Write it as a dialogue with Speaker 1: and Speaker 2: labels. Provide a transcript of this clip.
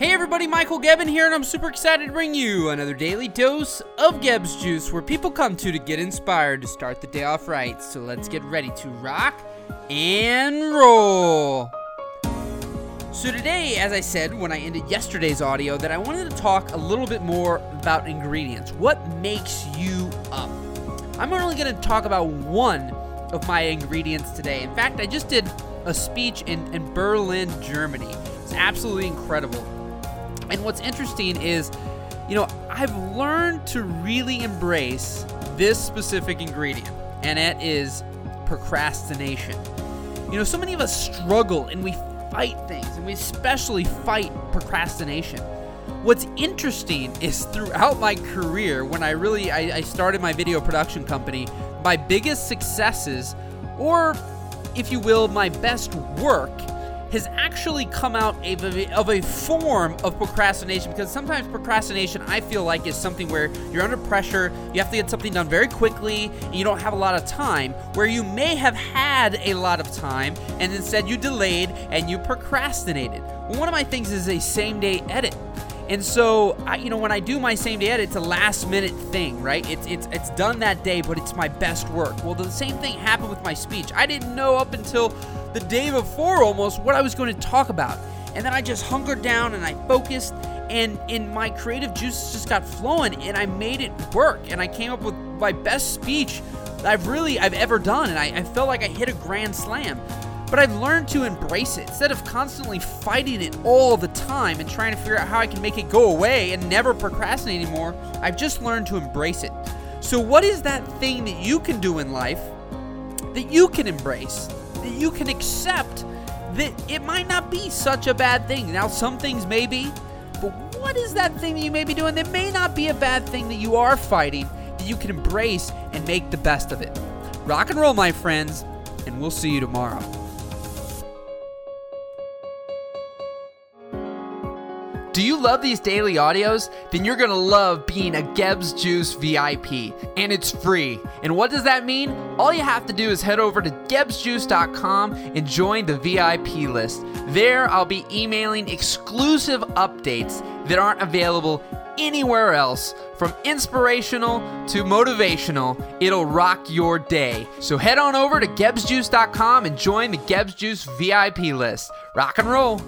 Speaker 1: Hey everybody, Michael Gebbin here, and I'm super excited to bring you another daily dose of Gebbs Juice where people come to to get inspired to start the day off right. So let's get ready to rock and roll. So today, as I said when I ended yesterday's audio, that I wanted to talk a little bit more about ingredients. What makes you up? I'm only going to talk about one of my ingredients today. In fact, I just did a speech in, in Berlin, Germany. It's absolutely incredible. And what's interesting is, you know, I've learned to really embrace this specific ingredient, and it is procrastination. You know, so many of us struggle and we fight things, and we especially fight procrastination. What's interesting is throughout my career, when I really I, I started my video production company, my biggest successes, or if you will, my best work has actually come out of a, of a form of procrastination because sometimes procrastination I feel like is something where you're under pressure, you have to get something done very quickly, and you don't have a lot of time, where you may have had a lot of time and instead you delayed and you procrastinated. One of my things is a same day edit. And so, I, you know, when I do my same day edit, it's a last minute thing, right? It's it's it's done that day, but it's my best work. Well, the same thing happened with my speech. I didn't know up until the day before almost what I was going to talk about, and then I just hunkered down and I focused, and in my creative juices just got flowing, and I made it work, and I came up with my best speech that I've really I've ever done, and I, I felt like I hit a grand slam. But I've learned to embrace it instead of constantly fighting it all the time and trying to figure out how I can make it go away and never procrastinate anymore. I've just learned to embrace it. So, what is that thing that you can do in life that you can embrace, that you can accept that it might not be such a bad thing? Now, some things may be, but what is that thing that you may be doing that may not be a bad thing that you are fighting that you can embrace and make the best of it? Rock and roll, my friends, and we'll see you tomorrow. Do you love these daily audios? Then you're gonna love being a Gebbs Juice VIP, and it's free. And what does that mean? All you have to do is head over to gebbsjuice.com and join the VIP list. There, I'll be emailing exclusive updates that aren't available anywhere else. From inspirational to motivational, it'll rock your day. So head on over to gebbsjuice.com and join the Gebbs Juice VIP list. Rock and roll.